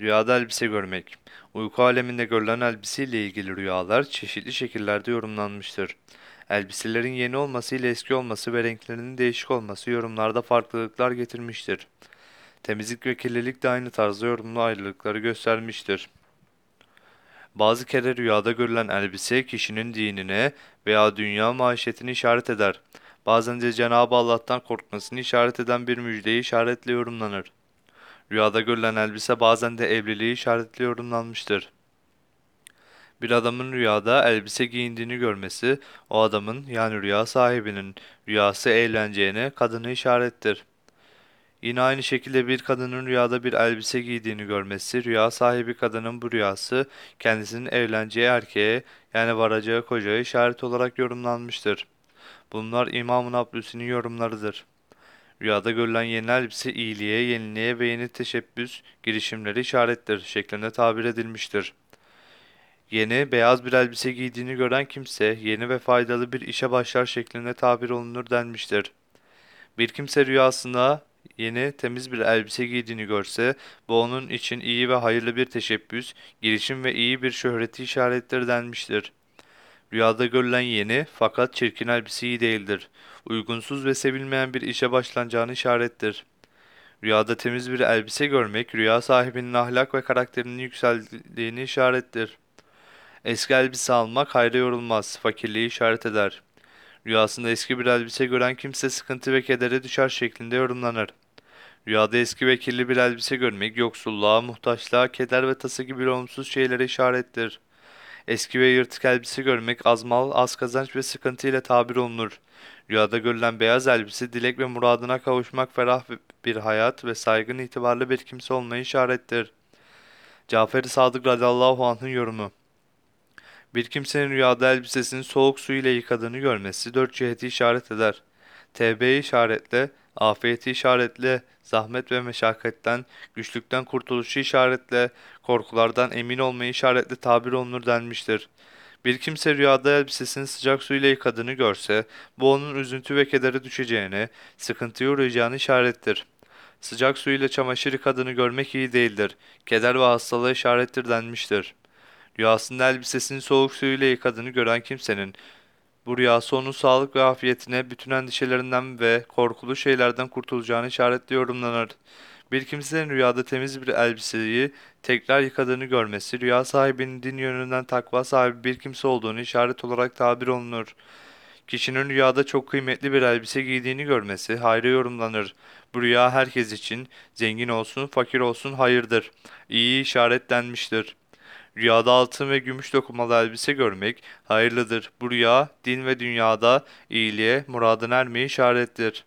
Rüyada elbise görmek. Uyku aleminde görülen elbise ile ilgili rüyalar çeşitli şekillerde yorumlanmıştır. Elbiselerin yeni olması ile eski olması ve renklerinin değişik olması yorumlarda farklılıklar getirmiştir. Temizlik ve kirlilik de aynı tarzda yorumlu ayrılıkları göstermiştir. Bazı kere rüyada görülen elbise kişinin dinine veya dünya maişetini işaret eder. Bazen de Cenab-ı Allah'tan korkmasını işaret eden bir müjdeyi işaretle yorumlanır. Rüyada görülen elbise bazen de evliliği işaretli yorumlanmıştır. Bir adamın rüyada elbise giyindiğini görmesi, o adamın yani rüya sahibinin rüyası eğleneceğine kadını işarettir. Yine aynı şekilde bir kadının rüyada bir elbise giydiğini görmesi, rüya sahibi kadının bu rüyası kendisinin evleneceği erkeğe yani varacağı kocaya işaret olarak yorumlanmıştır. Bunlar İmam-ı Nablusi'nin yorumlarıdır. Rüyada görülen yeni elbise iyiliğe, yeniliğe ve yeni teşebbüs girişimleri işarettir şeklinde tabir edilmiştir. Yeni, beyaz bir elbise giydiğini gören kimse yeni ve faydalı bir işe başlar şeklinde tabir olunur denmiştir. Bir kimse rüyasında yeni, temiz bir elbise giydiğini görse, bu onun için iyi ve hayırlı bir teşebbüs, girişim ve iyi bir şöhreti işarettir denmiştir. Rüyada görülen yeni fakat çirkin elbise iyi değildir. Uygunsuz ve sevilmeyen bir işe başlanacağını işarettir. Rüyada temiz bir elbise görmek, rüya sahibinin ahlak ve karakterinin yükseldiğini işarettir. Eski elbise almak hayra yorulmaz, fakirliği işaret eder. Rüyasında eski bir elbise gören kimse sıkıntı ve kedere düşer şeklinde yorumlanır. Rüyada eski ve kirli bir elbise görmek, yoksulluğa, muhtaçlığa, keder ve tası gibi olumsuz şeylere işarettir. Eski ve yırtık elbise görmek az mal, az kazanç ve sıkıntı ile tabir olunur. Rüyada görülen beyaz elbise dilek ve muradına kavuşmak ferah bir hayat ve saygın itibarlı bir kimse olmayı işarettir. Cafer-i Sadık radıyallahu anh'ın yorumu. Bir kimsenin rüyada elbisesini soğuk su ile yıkadığını görmesi dört ciheti işaret eder. Tevbeyi işaretle, afiyeti işaretle, zahmet ve meşakkatten, güçlükten kurtuluşu işaretle, korkulardan emin olmayı işaretle tabir olunur denmiştir. Bir kimse rüyada elbisesini sıcak su ile yıkadığını görse, bu onun üzüntü ve kedere düşeceğine, sıkıntıya uğrayacağını işarettir. Sıcak su ile çamaşır yıkadığını görmek iyi değildir. Keder ve hastalığa işarettir denmiştir. Rüyasında elbisesini soğuk suyla yıkadığını gören kimsenin bu rüyası onun sağlık ve afiyetine, bütün endişelerinden ve korkulu şeylerden kurtulacağını işaretli yorumlanır. Bir kimsenin rüyada temiz bir elbiseyi tekrar yıkadığını görmesi, rüya sahibinin din yönünden takva sahibi bir kimse olduğunu işaret olarak tabir olunur. Kişinin rüyada çok kıymetli bir elbise giydiğini görmesi hayra yorumlanır. Bu rüya herkes için zengin olsun, fakir olsun hayırdır. İyi işaretlenmiştir. Rüyada altın ve gümüş dokumalı elbise görmek hayırlıdır. Bu rüya din ve dünyada iyiliğe, muradına ermeye işarettir.